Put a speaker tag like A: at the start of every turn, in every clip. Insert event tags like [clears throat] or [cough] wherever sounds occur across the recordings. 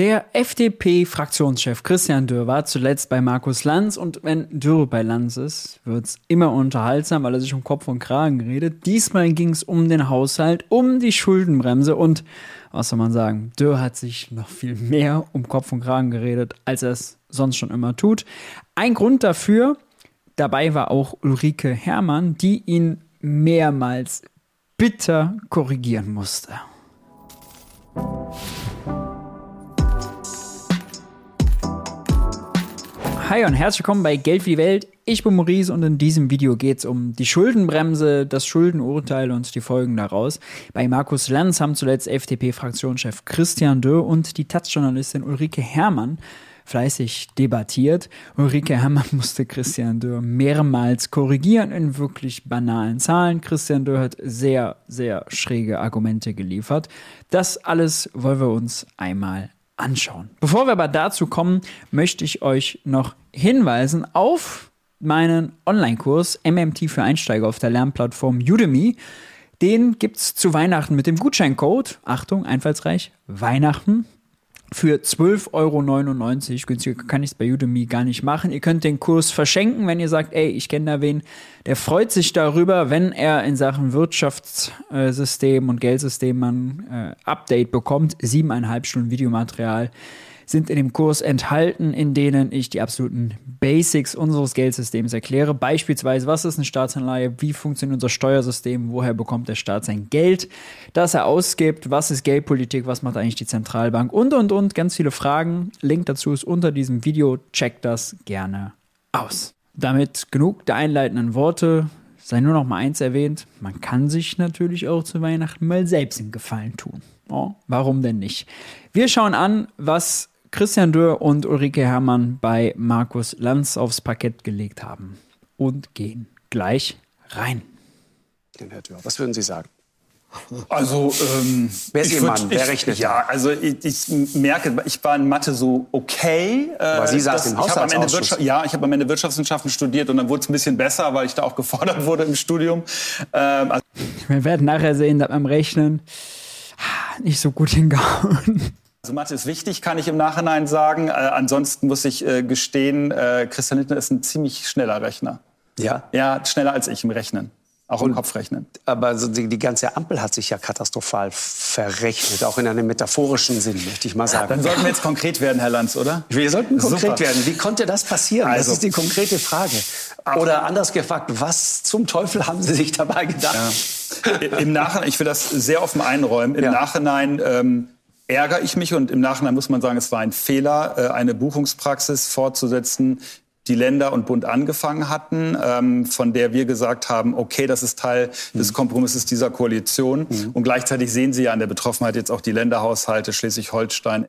A: Der FDP-Fraktionschef Christian Dürr war zuletzt bei Markus Lanz und wenn Dürr bei Lanz ist, wird es immer unterhaltsam, weil er sich um Kopf und Kragen redet. Diesmal ging es um den Haushalt, um die Schuldenbremse und was soll man sagen, Dürr hat sich noch viel mehr um Kopf und Kragen geredet, als er es sonst schon immer tut. Ein Grund dafür, dabei war auch Ulrike Herrmann, die ihn mehrmals bitter korrigieren musste. Hi und herzlich willkommen bei Geld wie die Welt. Ich bin Maurice und in diesem Video geht es um die Schuldenbremse, das Schuldenurteil und die Folgen daraus. Bei Markus Lanz haben zuletzt FDP-Fraktionschef Christian Dö und die Taz-Journalistin Ulrike Herrmann fleißig debattiert. Ulrike Herrmann [laughs] musste Christian Dürr mehrmals korrigieren in wirklich banalen Zahlen. Christian Dürr hat sehr, sehr schräge Argumente geliefert. Das alles wollen wir uns einmal anschauen. Bevor wir aber dazu kommen, möchte ich euch noch hinweisen auf meinen Online-Kurs MMT für Einsteiger auf der Lernplattform Udemy. Den gibt es zu Weihnachten mit dem Gutscheincode, Achtung, einfallsreich, Weihnachten für 12,99 Euro. Günstiger kann ich es bei Udemy gar nicht machen. Ihr könnt den Kurs verschenken, wenn ihr sagt, ey, ich kenne da wen, der freut sich darüber, wenn er in Sachen Wirtschaftssystem und Geldsystem ein äh, Update bekommt. Siebeneinhalb Stunden Videomaterial sind in dem Kurs enthalten, in denen ich die absoluten Basics unseres Geldsystems erkläre. Beispielsweise, was ist eine Staatsanleihe, wie funktioniert unser Steuersystem, woher bekommt der Staat sein Geld, das er ausgibt, was ist Geldpolitik, was macht eigentlich die Zentralbank und, und, und. Ganz viele Fragen. Link dazu ist unter diesem Video. Checkt das gerne aus. Damit genug der einleitenden Worte sei nur noch mal eins erwähnt, man kann sich natürlich auch zu Weihnachten mal selbst einen Gefallen tun. Oh, warum denn nicht? Wir schauen an, was Christian Dürr und Ulrike Herrmann bei Markus Lanz aufs Parkett gelegt haben und gehen gleich rein.
B: Herr Dürr, was würden Sie sagen?
C: Also, ähm,
B: wer ist Ihr Mann? Wer rechnet?
C: Ja, also ich, ich, merke, ich war in Mathe so okay.
B: Äh, Aber Sie saßen im Haushaltsausschuss.
C: Ja, ich habe am Ende Wirtschaftswissenschaften studiert und dann wurde es ein bisschen besser, weil ich da auch gefordert [laughs] wurde im Studium.
A: Ähm, also Wir werden nachher sehen, dass beim Rechnen nicht so gut hingehauen.
C: Also Mathe ist wichtig, kann ich im Nachhinein sagen. Äh, ansonsten muss ich äh, gestehen, äh, Christian Lindner ist ein ziemlich schneller Rechner.
B: Ja?
C: Ja, schneller als ich im Rechnen. Auch im Kopfrechnen.
B: Aber so die, die, ganze Ampel hat sich ja katastrophal verrechnet, auch in einem metaphorischen Sinn, möchte ich mal sagen.
C: Dann sollten wir jetzt konkret werden, Herr Lanz, oder?
B: Wir sollten konkret Super. werden. Wie konnte das passieren? Also. Das ist die konkrete Frage. Oder anders gefragt, was zum Teufel haben Sie sich dabei gedacht?
C: Ja. Im Nachhinein, ich will das sehr offen einräumen, im ja. Nachhinein ähm, ärgere ich mich und im Nachhinein muss man sagen, es war ein Fehler, äh, eine Buchungspraxis fortzusetzen, die Länder und Bund angefangen hatten, ähm, von der wir gesagt haben, okay, das ist Teil des mhm. Kompromisses dieser Koalition. Mhm. Und gleichzeitig sehen Sie ja an der Betroffenheit jetzt auch die Länderhaushalte Schleswig-Holstein.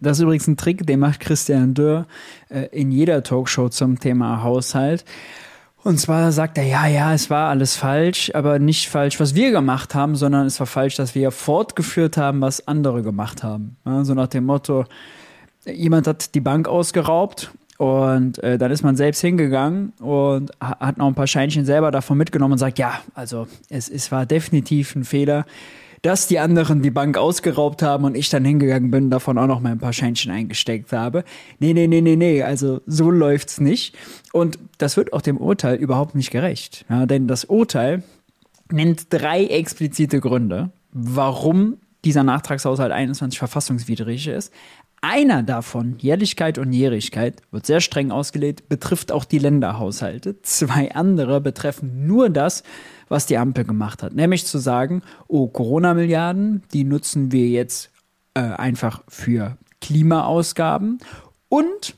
A: Das ist übrigens ein Trick, den macht Christian Dürr äh, in jeder Talkshow zum Thema Haushalt. Und zwar sagt er, ja, ja, es war alles falsch, aber nicht falsch, was wir gemacht haben, sondern es war falsch, dass wir fortgeführt haben, was andere gemacht haben. Ja, so nach dem Motto, jemand hat die Bank ausgeraubt und äh, dann ist man selbst hingegangen und hat noch ein paar Scheinchen selber davon mitgenommen und sagt, ja, also es, es war definitiv ein Fehler dass die anderen die Bank ausgeraubt haben und ich dann hingegangen bin, davon auch noch mal ein paar Scheinchen eingesteckt habe. Nee, nee, nee, nee, nee, also so läuft's nicht. Und das wird auch dem Urteil überhaupt nicht gerecht. Ja, denn das Urteil nennt drei explizite Gründe, warum dieser Nachtragshaushalt 21 verfassungswidrig ist. Einer davon, Jährlichkeit und Jährigkeit, wird sehr streng ausgelegt, betrifft auch die Länderhaushalte. Zwei andere betreffen nur das, was die Ampel gemacht hat. Nämlich zu sagen, oh, Corona-Milliarden, die nutzen wir jetzt äh, einfach für Klimaausgaben. Und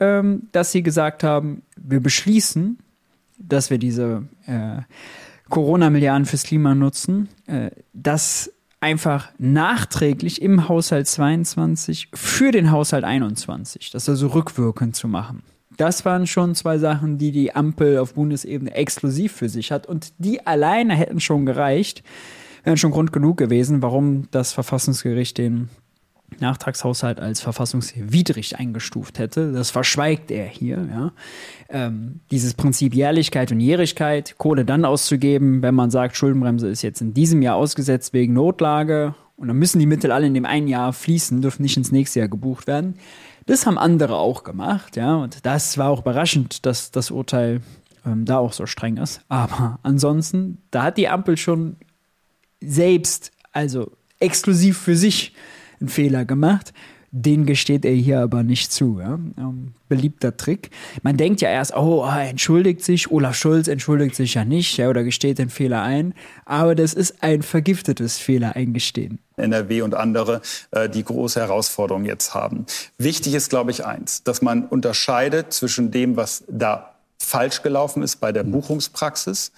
A: ähm, dass sie gesagt haben, wir beschließen, dass wir diese äh, Corona-Milliarden fürs Klima nutzen, äh, dass einfach nachträglich im Haushalt 22 für den Haushalt 21, das also rückwirkend zu machen. Das waren schon zwei Sachen, die die Ampel auf Bundesebene exklusiv für sich hat. Und die alleine hätten schon gereicht, wären schon Grund genug gewesen, warum das Verfassungsgericht den Nachtragshaushalt als verfassungswidrig eingestuft hätte. Das verschweigt er hier. Ja. Ähm, dieses Prinzip Jährlichkeit und Jährigkeit, Kohle dann auszugeben, wenn man sagt, Schuldenbremse ist jetzt in diesem Jahr ausgesetzt wegen Notlage Und dann müssen die Mittel alle in dem einen Jahr fließen, dürfen nicht ins nächste Jahr gebucht werden. Das haben andere auch gemacht, ja. Und das war auch überraschend, dass das Urteil ähm, da auch so streng ist. Aber ansonsten, da hat die Ampel schon selbst, also exklusiv für sich, einen Fehler gemacht. Den gesteht er hier aber nicht zu. Ja? Ähm, beliebter Trick. Man denkt ja erst, oh, er entschuldigt sich, Olaf Schulz entschuldigt sich ja nicht ja, oder gesteht den Fehler ein. Aber das ist ein vergiftetes Fehler eingestehen.
C: NRW und andere, äh, die große Herausforderungen jetzt haben. Wichtig ist, glaube ich, eins, dass man unterscheidet zwischen dem, was da falsch gelaufen ist bei der Buchungspraxis,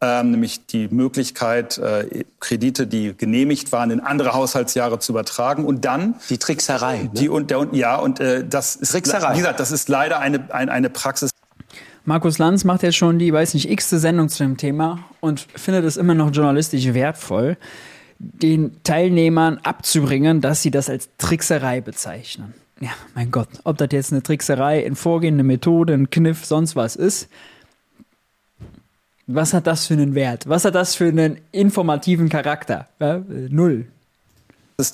C: ähm, nämlich die Möglichkeit, äh, Kredite, die genehmigt waren, in andere Haushaltsjahre zu übertragen und dann
B: die Trickserei. Ne?
C: Die und der ja und äh, das ist
B: Trickserei.
C: Wie gesagt, das ist leider eine eine, eine Praxis.
A: Markus Lanz macht jetzt schon die, weiß nicht, x-te Sendung zu dem Thema und findet es immer noch journalistisch wertvoll, den Teilnehmern abzubringen, dass sie das als Trickserei bezeichnen ja, mein Gott, ob das jetzt eine Trickserei, ein Vorgehen, eine Methode, ein Kniff, sonst was ist, was hat das für einen Wert? Was hat das für einen informativen Charakter? Ja, null.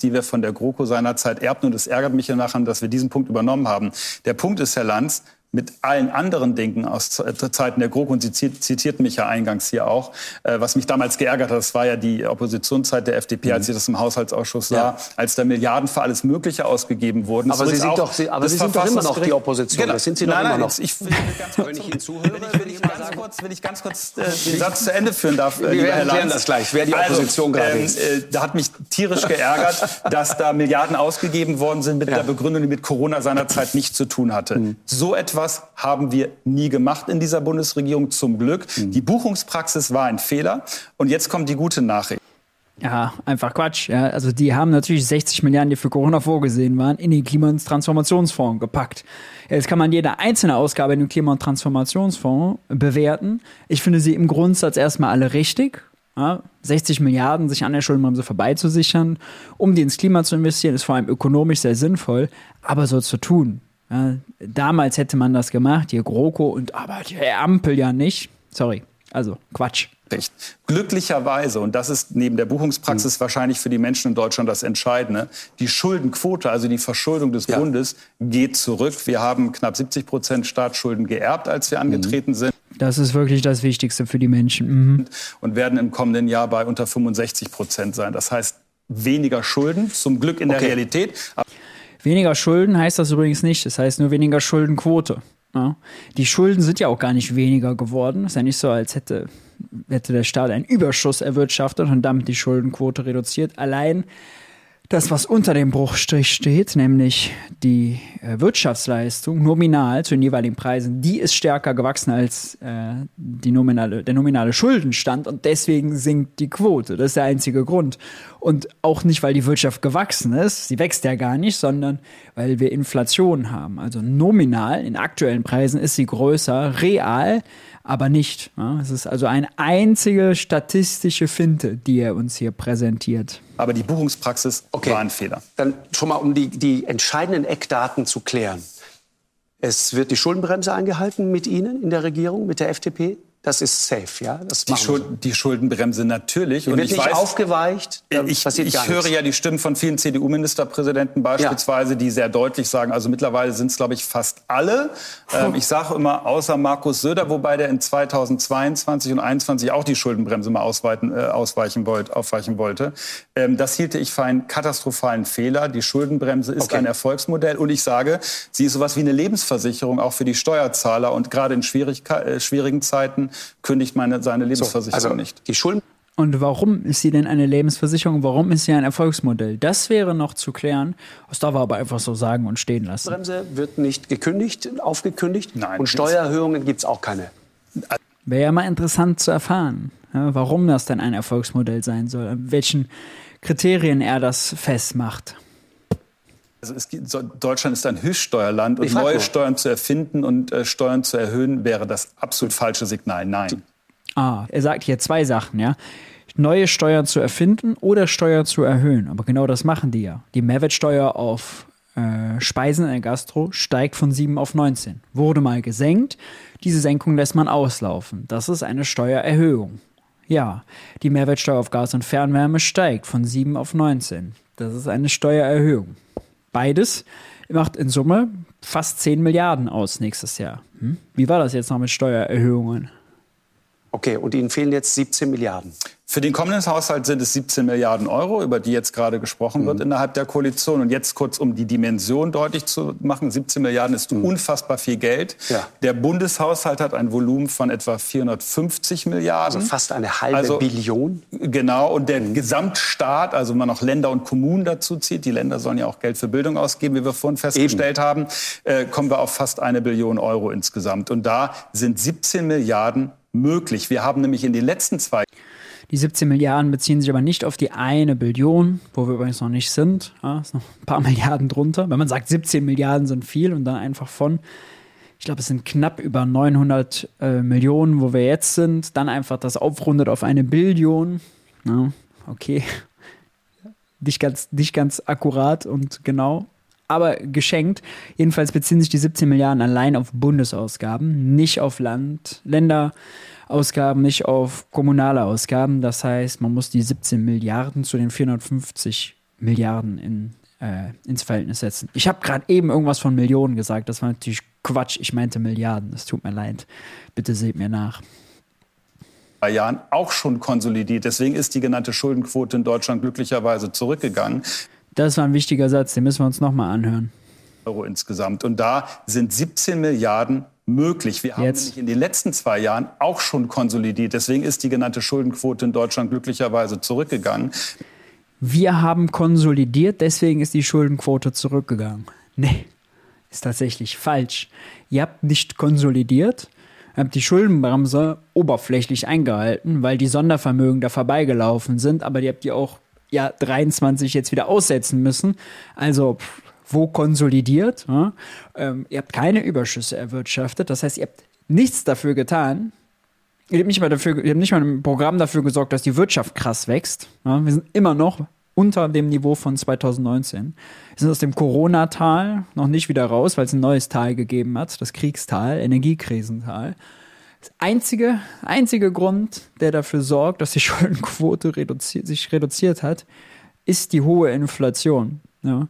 C: Die wir von der GroKo seinerzeit erbten. Und es ärgert mich ja nachher, dass wir diesen Punkt übernommen haben. Der Punkt ist, Herr Lanz, mit allen anderen Dingen aus Zeiten der GroKo, und Sie zitierten mich ja eingangs hier auch, äh, was mich damals geärgert hat, das war ja die Oppositionszeit der FDP, mhm. als ich das im Haushaltsausschuss sah, ja. als da Milliarden für alles Mögliche ausgegeben wurden.
B: Aber Sie sind doch, Sie, aber Sie sind doch immer noch die Opposition,
C: genau.
B: das sind Sie
C: nein,
B: immer
C: nein,
B: noch.
C: Ich, [laughs] will ganz kurz, wenn ich Ihnen zuhöre, [laughs] will ich, ganz kurz, will ich ganz kurz äh, den Satz zu Ende führen darf,
B: äh, Wir erklären das gleich, wer die also, Opposition also, gerade
C: ähm,
B: ist.
C: Äh, da hat mich tierisch geärgert, [laughs] dass da Milliarden ausgegeben worden sind mit ja. der Begründung, die mit Corona seinerzeit nichts zu tun hatte. Mhm. So etwas haben wir wir nie gemacht in dieser Bundesregierung, zum Glück. Mhm. Die Buchungspraxis war ein Fehler. Und jetzt kommt die gute Nachricht.
A: Ja, einfach Quatsch. Ja. Also die haben natürlich 60 Milliarden, die für Corona vorgesehen waren, in den Klima- und Transformationsfonds gepackt. Jetzt kann man jede einzelne Ausgabe in den Klima- und Transformationsfonds bewerten. Ich finde sie im Grundsatz erstmal alle richtig. Ja, 60 Milliarden sich an der Schuldenbremse vorbeizusichern, um die ins Klima zu investieren, ist vor allem ökonomisch sehr sinnvoll, aber so zu tun, ja, damals hätte man das gemacht, hier GroKo und aber die Ampel ja nicht. Sorry, also Quatsch.
C: Glücklicherweise, und das ist neben der Buchungspraxis mhm. wahrscheinlich für die Menschen in Deutschland das Entscheidende, die Schuldenquote, also die Verschuldung des ja. Bundes, geht zurück. Wir haben knapp 70 Prozent Staatsschulden geerbt, als wir angetreten mhm. sind.
A: Das ist wirklich das Wichtigste für die Menschen.
C: Mhm. Und werden im kommenden Jahr bei unter 65 Prozent sein. Das heißt, weniger Schulden, zum Glück in okay. der Realität.
A: Weniger Schulden heißt das übrigens nicht. Das heißt nur weniger Schuldenquote. Ja. Die Schulden sind ja auch gar nicht weniger geworden. Ist ja nicht so, als hätte, hätte der Staat einen Überschuss erwirtschaftet und damit die Schuldenquote reduziert. Allein das, was unter dem Bruchstrich steht, nämlich die äh, Wirtschaftsleistung nominal zu den jeweiligen Preisen, die ist stärker gewachsen als äh, die nominale, der nominale Schuldenstand und deswegen sinkt die Quote. Das ist der einzige Grund. Und auch nicht, weil die Wirtschaft gewachsen ist, sie wächst ja gar nicht, sondern weil wir Inflation haben. Also nominal in aktuellen Preisen ist sie größer, real aber nicht. Ja? Es ist also eine einzige statistische Finte, die er uns hier präsentiert.
C: Aber die Buchungspraxis okay. war ein Fehler.
B: Dann schon mal, um die, die entscheidenden Eckdaten zu klären. Es wird die Schuldenbremse eingehalten mit Ihnen in der Regierung, mit der FDP das ist safe, ja. Das
C: die, Schuld, die, Schuldenbremse natürlich.
B: Die
C: und
B: wird
C: ich
B: nicht
C: weiß,
B: aufgeweicht.
C: Ich, ich höre ja die Stimmen von vielen CDU-Ministerpräsidenten beispielsweise, ja. die sehr deutlich sagen, also mittlerweile sind es, glaube ich, fast alle. Ähm, ich sage immer, außer Markus Söder, wobei der in 2022 und 2021 auch die Schuldenbremse mal ausweiten, äh, ausweichen wollt, aufweichen wollte. Ähm, das hielte ich für einen katastrophalen Fehler. Die Schuldenbremse ist okay. ein Erfolgsmodell. Und ich sage, sie ist sowas wie eine Lebensversicherung auch für die Steuerzahler. Und gerade in äh, schwierigen Zeiten kündigt meine, seine Lebensversicherung so, also nicht.
B: Die Schulden
A: und warum ist sie denn eine Lebensversicherung? Warum ist sie ein Erfolgsmodell? Das wäre noch zu klären. Das darf er aber einfach so sagen und stehen lassen.
B: Die Bremse wird nicht gekündigt, aufgekündigt.
C: Nein.
B: Und Steuererhöhungen gibt es auch keine.
A: Wäre ja mal interessant zu erfahren, warum das denn ein Erfolgsmodell sein soll, an welchen Kriterien er das festmacht.
C: Also gibt, Deutschland ist ein Höchststeuerland und neue nur. Steuern zu erfinden und äh, Steuern zu erhöhen wäre das absolut falsche Signal. Nein.
A: Ah, er sagt hier zwei Sachen, ja. Neue Steuern zu erfinden oder Steuern zu erhöhen. Aber genau das machen die ja. Die Mehrwertsteuer auf äh, Speisen in der Gastro steigt von 7 auf 19. Wurde mal gesenkt. Diese Senkung lässt man auslaufen. Das ist eine Steuererhöhung. Ja, die Mehrwertsteuer auf Gas und Fernwärme steigt von 7 auf 19. Das ist eine Steuererhöhung. Beides macht in Summe fast 10 Milliarden aus nächstes Jahr. Hm? Wie war das jetzt noch mit Steuererhöhungen?
B: Okay, und Ihnen fehlen jetzt 17 Milliarden.
C: Für den kommenden Haushalt sind es 17 Milliarden Euro, über die jetzt gerade gesprochen mhm. wird innerhalb der Koalition. Und jetzt kurz, um die Dimension deutlich zu machen, 17 Milliarden ist mhm. unfassbar viel Geld. Ja. Der Bundeshaushalt hat ein Volumen von etwa 450 Milliarden.
B: Also fast eine halbe also, Billion.
C: Genau. Und der mhm. Gesamtstaat, also wenn man noch Länder und Kommunen dazu zieht, die Länder sollen ja auch Geld für Bildung ausgeben, wie wir vorhin festgestellt Eben. haben, äh, kommen wir auf fast eine Billion Euro insgesamt. Und da sind 17 Milliarden möglich. Wir haben nämlich in den letzten zwei
A: die 17 Milliarden beziehen sich aber nicht auf die eine Billion, wo wir übrigens noch nicht sind. Ja, ist noch ein paar [laughs] Milliarden drunter. Wenn man sagt, 17 Milliarden sind viel und dann einfach von, ich glaube, es sind knapp über 900 äh, Millionen, wo wir jetzt sind, dann einfach das aufrundet auf eine Billion. Ja, okay. [laughs] Nicht ganz, nicht ganz akkurat und genau aber geschenkt. Jedenfalls beziehen sich die 17 Milliarden allein auf Bundesausgaben, nicht auf Land, Länder, Ausgaben, nicht auf kommunale Ausgaben. Das heißt, man muss die 17 Milliarden zu den 450 Milliarden in, äh, ins Verhältnis setzen. Ich habe gerade eben irgendwas von Millionen gesagt. Das war natürlich Quatsch. Ich meinte Milliarden. Es tut mir leid. Bitte seht mir nach
C: Jahren auch schon konsolidiert. Deswegen ist die genannte Schuldenquote in Deutschland glücklicherweise zurückgegangen.
A: Das war ein wichtiger Satz, den müssen wir uns nochmal anhören.
C: Euro insgesamt. Und da sind 17 Milliarden möglich. Wir haben Jetzt. nämlich in den letzten zwei Jahren auch schon konsolidiert. Deswegen ist die genannte Schuldenquote in Deutschland glücklicherweise zurückgegangen.
A: Wir haben konsolidiert, deswegen ist die Schuldenquote zurückgegangen. Nee, ist tatsächlich falsch. Ihr habt nicht konsolidiert, habt die Schuldenbremse oberflächlich eingehalten, weil die Sondervermögen da vorbeigelaufen sind, aber ihr habt die auch ja 23 jetzt wieder aussetzen müssen. Also pff, wo konsolidiert. Ja? Ähm, ihr habt keine Überschüsse erwirtschaftet. Das heißt, ihr habt nichts dafür getan. Ihr habt nicht mal, dafür, ihr habt nicht mal ein Programm dafür gesorgt, dass die Wirtschaft krass wächst. Ja? Wir sind immer noch unter dem Niveau von 2019. Wir sind aus dem Corona-Tal noch nicht wieder raus, weil es ein neues Tal gegeben hat, das Kriegstal, Energiekrisental. Einzige, einzige Grund, der dafür sorgt, dass die [laughs] Schuldenquote reduziert, sich reduziert hat, ist die hohe Inflation. Ja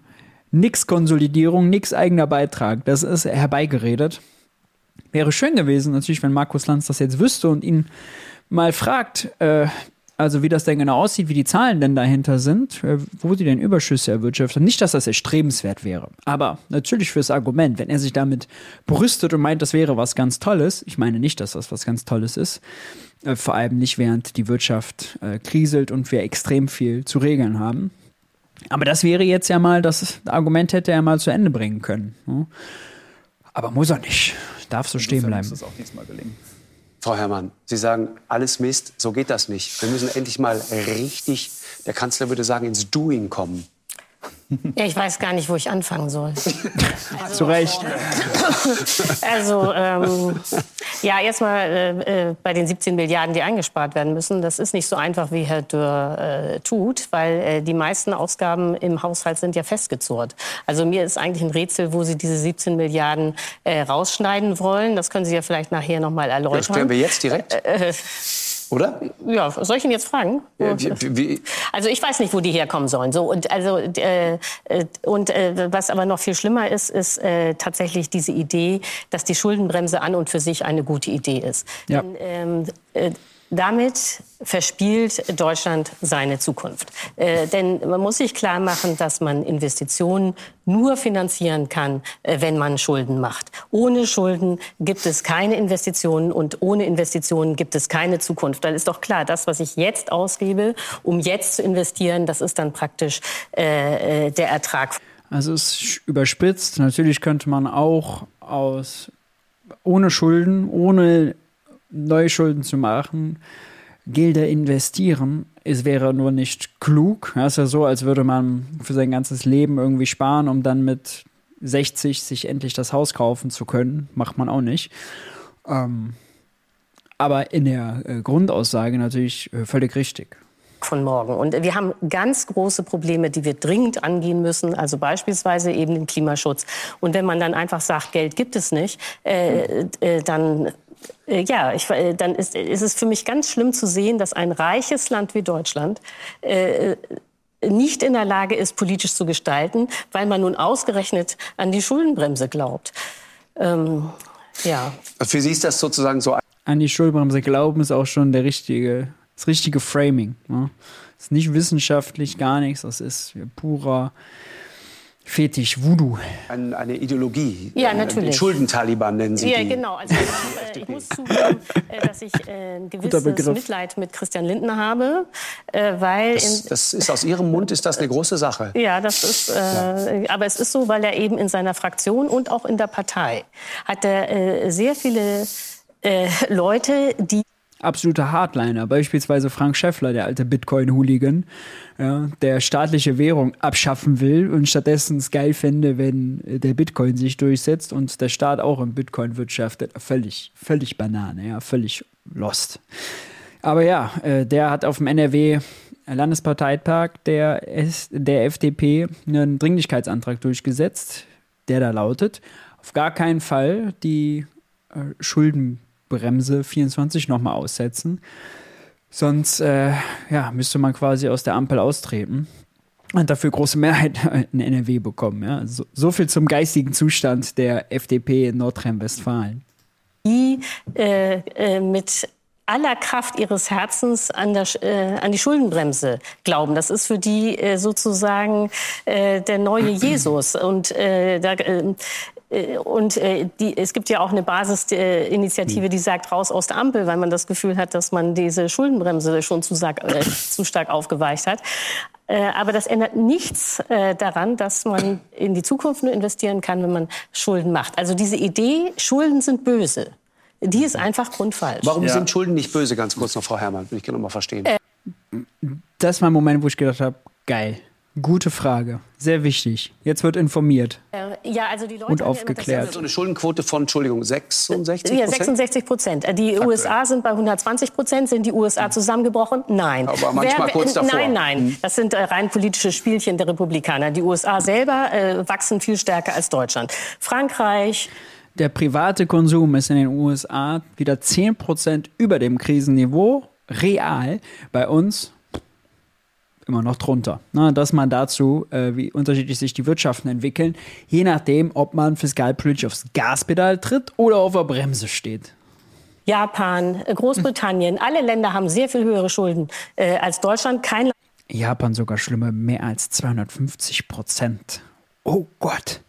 A: nix Konsolidierung, nix eigener Beitrag. Das ist herbeigeredet. Wäre schön gewesen, natürlich, wenn Markus Lanz das jetzt wüsste und ihn mal fragt, äh, also wie das denn genau aussieht, wie die Zahlen denn dahinter sind, äh, wo sie denn Überschüsse erwirtschaften. Nicht, dass das erstrebenswert wäre, aber natürlich fürs Argument, wenn er sich damit brüstet und meint, das wäre was ganz Tolles. Ich meine nicht, dass das was ganz Tolles ist. Äh, vor allem nicht, während die Wirtschaft äh, kriselt und wir extrem viel zu regeln haben. Aber das wäre jetzt ja mal, das Argument hätte er mal zu Ende bringen können. Ne? Aber muss er nicht. Darf so stehen bleiben. Muss das auch diesmal
B: gelingen. Frau Herrmann, Sie sagen, alles Mist, so geht das nicht. Wir müssen endlich mal richtig, der Kanzler würde sagen, ins Doing kommen.
D: Ja, ich weiß gar nicht, wo ich anfangen soll.
A: Also, [laughs] Zu Recht.
D: Also, ähm, ja, erstmal äh, äh, bei den 17 Milliarden, die eingespart werden müssen. Das ist nicht so einfach, wie Herr Dürr äh, tut, weil äh, die meisten Ausgaben im Haushalt sind ja festgezurrt. Also mir ist eigentlich ein Rätsel, wo Sie diese 17 Milliarden äh, rausschneiden wollen. Das können Sie ja vielleicht nachher noch mal erläutern. Das
B: klären wir jetzt direkt. Oder?
D: Ja, soll ich ihn jetzt fragen? Ja, wie, wie? Also ich weiß nicht, wo die herkommen sollen. So und also äh, äh, und äh, was aber noch viel schlimmer ist, ist äh, tatsächlich diese Idee, dass die Schuldenbremse an und für sich eine gute Idee ist. Ja. Denn, ähm, äh, damit verspielt Deutschland seine Zukunft. Äh, denn man muss sich klar machen, dass man Investitionen nur finanzieren kann, äh, wenn man Schulden macht. Ohne Schulden gibt es keine Investitionen und ohne Investitionen gibt es keine Zukunft. Dann ist doch klar, das, was ich jetzt ausgebe, um jetzt zu investieren, das ist dann praktisch äh, äh der Ertrag.
A: Also es ist überspitzt. Natürlich könnte man auch aus ohne Schulden, ohne Neuschulden zu machen, Gelder investieren. Es wäre nur nicht klug. Es ist ja so, als würde man für sein ganzes Leben irgendwie sparen, um dann mit 60 sich endlich das Haus kaufen zu können. Macht man auch nicht. Ähm, aber in der äh, Grundaussage natürlich äh, völlig richtig
D: von morgen. Und wir haben ganz große Probleme, die wir dringend angehen müssen, also beispielsweise eben den Klimaschutz. Und wenn man dann einfach sagt, Geld gibt es nicht, äh, äh, dann ja, ich, äh, dann ist, ist es für mich ganz schlimm zu sehen, dass ein reiches Land wie Deutschland äh, nicht in der Lage ist, politisch zu gestalten, weil man nun ausgerechnet an die Schuldenbremse glaubt. Ähm, ja.
B: Für Sie ist das sozusagen so.
A: An die Schuldenbremse glauben ist auch schon der richtige, das richtige Framing. Ne? Das ist nicht wissenschaftlich, gar nichts. Das ist purer Fetisch, Voodoo.
B: Ein, eine Ideologie.
D: Ja, natürlich. Den
B: Schuldentaliban nennen Sie
D: Ja,
B: die.
D: genau. Also [laughs] ich, äh, ich muss zugeben, äh, dass ich äh, ein gewisses Mitleid mit Christian Lindner habe, äh, weil...
B: Das, das, ist aus Ihrem Mund ist das eine große Sache.
D: Ja, das ist... Äh, ja. Aber es ist so, weil er eben in seiner Fraktion und auch in der Partei hat er äh, sehr viele Leute, die
A: absoluter Hardliner, beispielsweise Frank Schäffler, der alte Bitcoin-Hooligan, ja, der staatliche Währung abschaffen will und stattdessen es geil fände, wenn der Bitcoin sich durchsetzt und der Staat auch in Bitcoin wirtschaftet. Völlig, völlig Banane, ja, völlig lost. Aber ja, äh, der hat auf dem NRW Landesparteitag der, der FDP einen Dringlichkeitsantrag durchgesetzt, der da lautet, auf gar keinen Fall die äh, Schulden Bremse 24 nochmal aussetzen. Sonst äh, ja, müsste man quasi aus der Ampel austreten und dafür große Mehrheit [laughs] in NRW bekommen. Ja? So, so viel zum geistigen Zustand der FDP in Nordrhein-Westfalen.
D: Die äh, äh, mit aller Kraft ihres Herzens an, der, äh, an die Schuldenbremse glauben. Das ist für die äh, sozusagen äh, der neue [clears throat] Jesus. Und äh, da, äh, und äh, die, es gibt ja auch eine Basisinitiative, hm. die sagt raus aus der Ampel, weil man das Gefühl hat, dass man diese Schuldenbremse schon zu, äh, [laughs] zu stark aufgeweicht hat. Äh, aber das ändert nichts äh, daran, dass man in die Zukunft nur investieren kann, wenn man Schulden macht. Also diese Idee, Schulden sind böse, die ist einfach grundfalsch.
B: Warum ja. sind Schulden nicht böse? Ganz kurz noch, Frau Herrmann, will ich gerne noch mal verstehen. Äh,
A: das war ein Moment, wo ich gedacht habe, geil. Gute Frage. Sehr wichtig. Jetzt wird informiert.
D: Äh, ja, also die Leute
A: und aufgeklärt.
B: Ja so eine Schuldenquote von, Entschuldigung, 66
D: Ja, 66 Prozent. Die Aktuell. USA sind bei 120 Prozent. Sind die USA hm. zusammengebrochen? Nein.
B: Aber manchmal Wer, kurz davor.
D: Nein, nein. Hm. Das sind äh, rein politische Spielchen der Republikaner. Die USA selber äh, wachsen viel stärker als Deutschland. Frankreich.
A: Der private Konsum ist in den USA wieder 10 Prozent über dem Krisenniveau. Real. Bei uns immer noch drunter. Na, das mal dazu, äh, wie unterschiedlich sich die Wirtschaften entwickeln, je nachdem, ob man fiskalpolitisch aufs Gaspedal tritt oder auf der Bremse steht.
D: Japan, äh, Großbritannien, hm. [laughs] alle Länder haben sehr viel höhere Schulden äh, als Deutschland. Kein
A: Japan sogar schlimmer, mehr als 250 Prozent. Oh Gott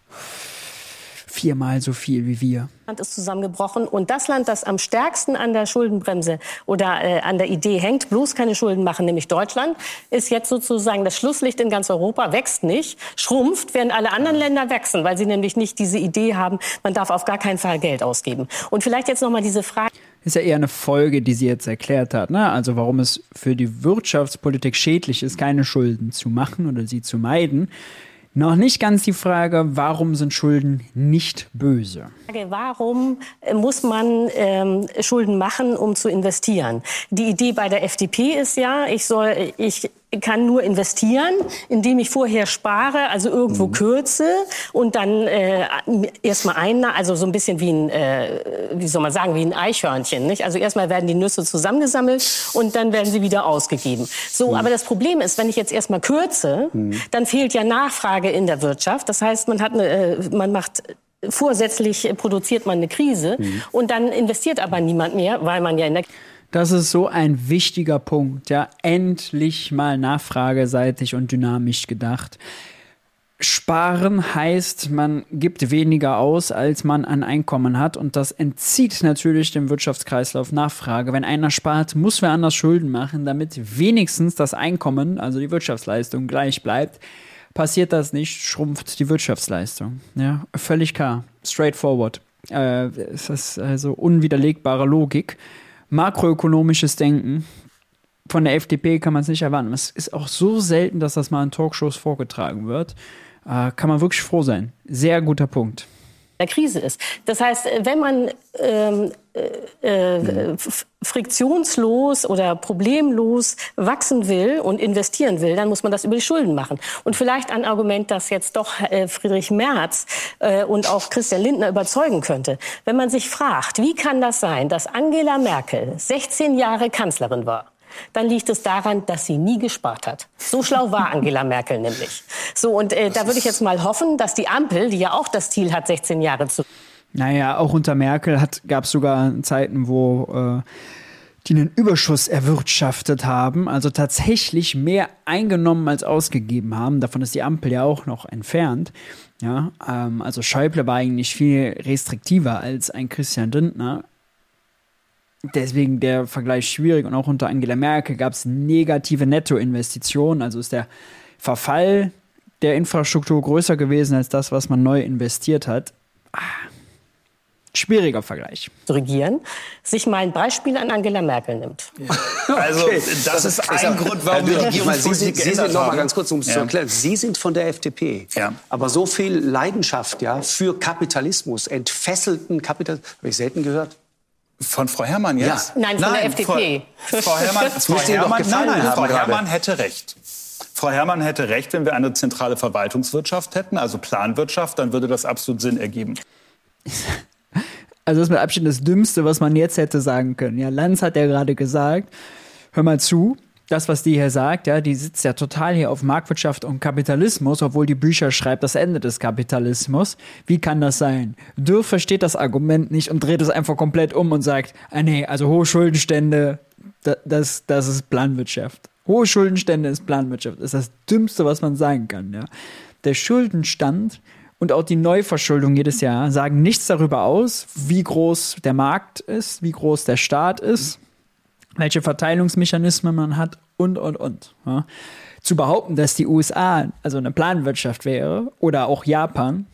A: viermal so viel wie wir.
D: Land ist zusammengebrochen und das Land, das am stärksten an der Schuldenbremse oder äh, an der Idee hängt, bloß keine Schulden machen, nämlich Deutschland, ist jetzt sozusagen das Schlusslicht in ganz Europa, wächst nicht, schrumpft, während alle anderen Länder wachsen, weil sie nämlich nicht diese Idee haben, man darf auf gar keinen Fall Geld ausgeben. Und vielleicht jetzt noch mal diese Frage
A: ist ja eher eine Folge, die sie jetzt erklärt hat. Ne? Also warum es für die Wirtschaftspolitik schädlich ist, keine Schulden zu machen oder sie zu meiden. Noch nicht ganz die Frage, warum sind Schulden nicht böse?
D: Warum äh, muss man ähm, Schulden machen, um zu investieren? Die Idee bei der FDP ist ja, ich soll, ich kann nur investieren, indem ich vorher spare, also irgendwo mhm. kürze und dann äh, erstmal ein, also so ein bisschen wie ein, äh, wie soll man sagen, wie ein Eichhörnchen. Nicht? Also erstmal werden die Nüsse zusammengesammelt und dann werden sie wieder ausgegeben. So, mhm. aber das Problem ist, wenn ich jetzt erstmal kürze, mhm. dann fehlt ja Nachfrage in der Wirtschaft. Das heißt, man hat eine, äh, man macht vorsätzlich produziert man eine Krise mhm. und dann investiert aber niemand mehr, weil man ja in der
A: das ist so ein wichtiger Punkt, ja. Endlich mal nachfrageseitig und dynamisch gedacht. Sparen heißt, man gibt weniger aus, als man an Einkommen hat. Und das entzieht natürlich dem Wirtschaftskreislauf Nachfrage. Wenn einer spart, muss wer anders Schulden machen, damit wenigstens das Einkommen, also die Wirtschaftsleistung, gleich bleibt. Passiert das nicht, schrumpft die Wirtschaftsleistung. Ja, völlig klar. Straightforward. Äh, es ist also unwiderlegbare Logik makroökonomisches Denken. Von der FDP kann man es nicht erwarten. Es ist auch so selten, dass das mal in Talkshows vorgetragen wird. Äh, kann man wirklich froh sein. Sehr guter Punkt.
D: Der Krise ist. Das heißt, wenn man ähm, äh, äh, friktionslos oder problemlos wachsen will und investieren will, dann muss man das über die Schulden machen. Und vielleicht ein Argument, das jetzt doch äh, Friedrich Merz äh, und auch Christian Lindner überzeugen könnte. Wenn man sich fragt, wie kann das sein, dass Angela Merkel 16 Jahre Kanzlerin war? Dann liegt es daran, dass sie nie gespart hat. So schlau war Angela Merkel [laughs] nämlich. So, und äh, da würde ich jetzt mal hoffen, dass die Ampel, die ja auch das Ziel hat, 16 Jahre zu.
A: Naja, auch unter Merkel gab es sogar Zeiten, wo äh, die einen Überschuss erwirtschaftet haben, also tatsächlich mehr eingenommen als ausgegeben haben. Davon ist die Ampel ja auch noch entfernt. Ja, ähm, also Schäuble war eigentlich viel restriktiver als ein Christian Lindner deswegen der Vergleich schwierig und auch unter Angela Merkel gab es negative Nettoinvestitionen, also ist der Verfall der Infrastruktur größer gewesen als das, was man neu investiert hat. Ah, schwieriger Vergleich.
D: Regieren, sich mal ein Beispiel an Angela Merkel nimmt.
C: Ja. Also okay. das, ist ein Grund, warum die Regierungspolitik
B: Sie sind, Sie sind noch mal ganz kurz, um es ja. zu erklären. Sie sind von der FDP, ja. aber so viel Leidenschaft ja für Kapitalismus, entfesselten Kapitalismus, habe ich selten gehört.
C: Von Frau Herrmann jetzt?
D: Ja. Nein, von nein, der FDP.
C: Frau, Frau Herrmann, [laughs] Frau Herrmann, nein, nein, Frau Herrmann hätte recht. Frau Herrmann hätte recht, wenn wir eine zentrale Verwaltungswirtschaft hätten, also Planwirtschaft, dann würde das absolut Sinn ergeben. [laughs]
A: Also das ist mit Abstand das Dümmste, was man jetzt hätte sagen können. Ja, Lanz hat ja gerade gesagt, hör mal zu, das, was die hier sagt, ja, die sitzt ja total hier auf Marktwirtschaft und Kapitalismus, obwohl die Bücher schreibt, das Ende des Kapitalismus. Wie kann das sein? Dürr versteht das Argument nicht und dreht es einfach komplett um und sagt, ah nee, also hohe Schuldenstände, das, das ist Planwirtschaft. Hohe Schuldenstände ist Planwirtschaft. Das ist das Dümmste, was man sagen kann, ja. Der Schuldenstand und auch die Neuverschuldung jedes Jahr sagen nichts darüber aus, wie groß der Markt ist, wie groß der Staat ist welche Verteilungsmechanismen man hat und, und, und. Ja. Zu behaupten, dass die USA also eine Planwirtschaft wäre oder auch Japan,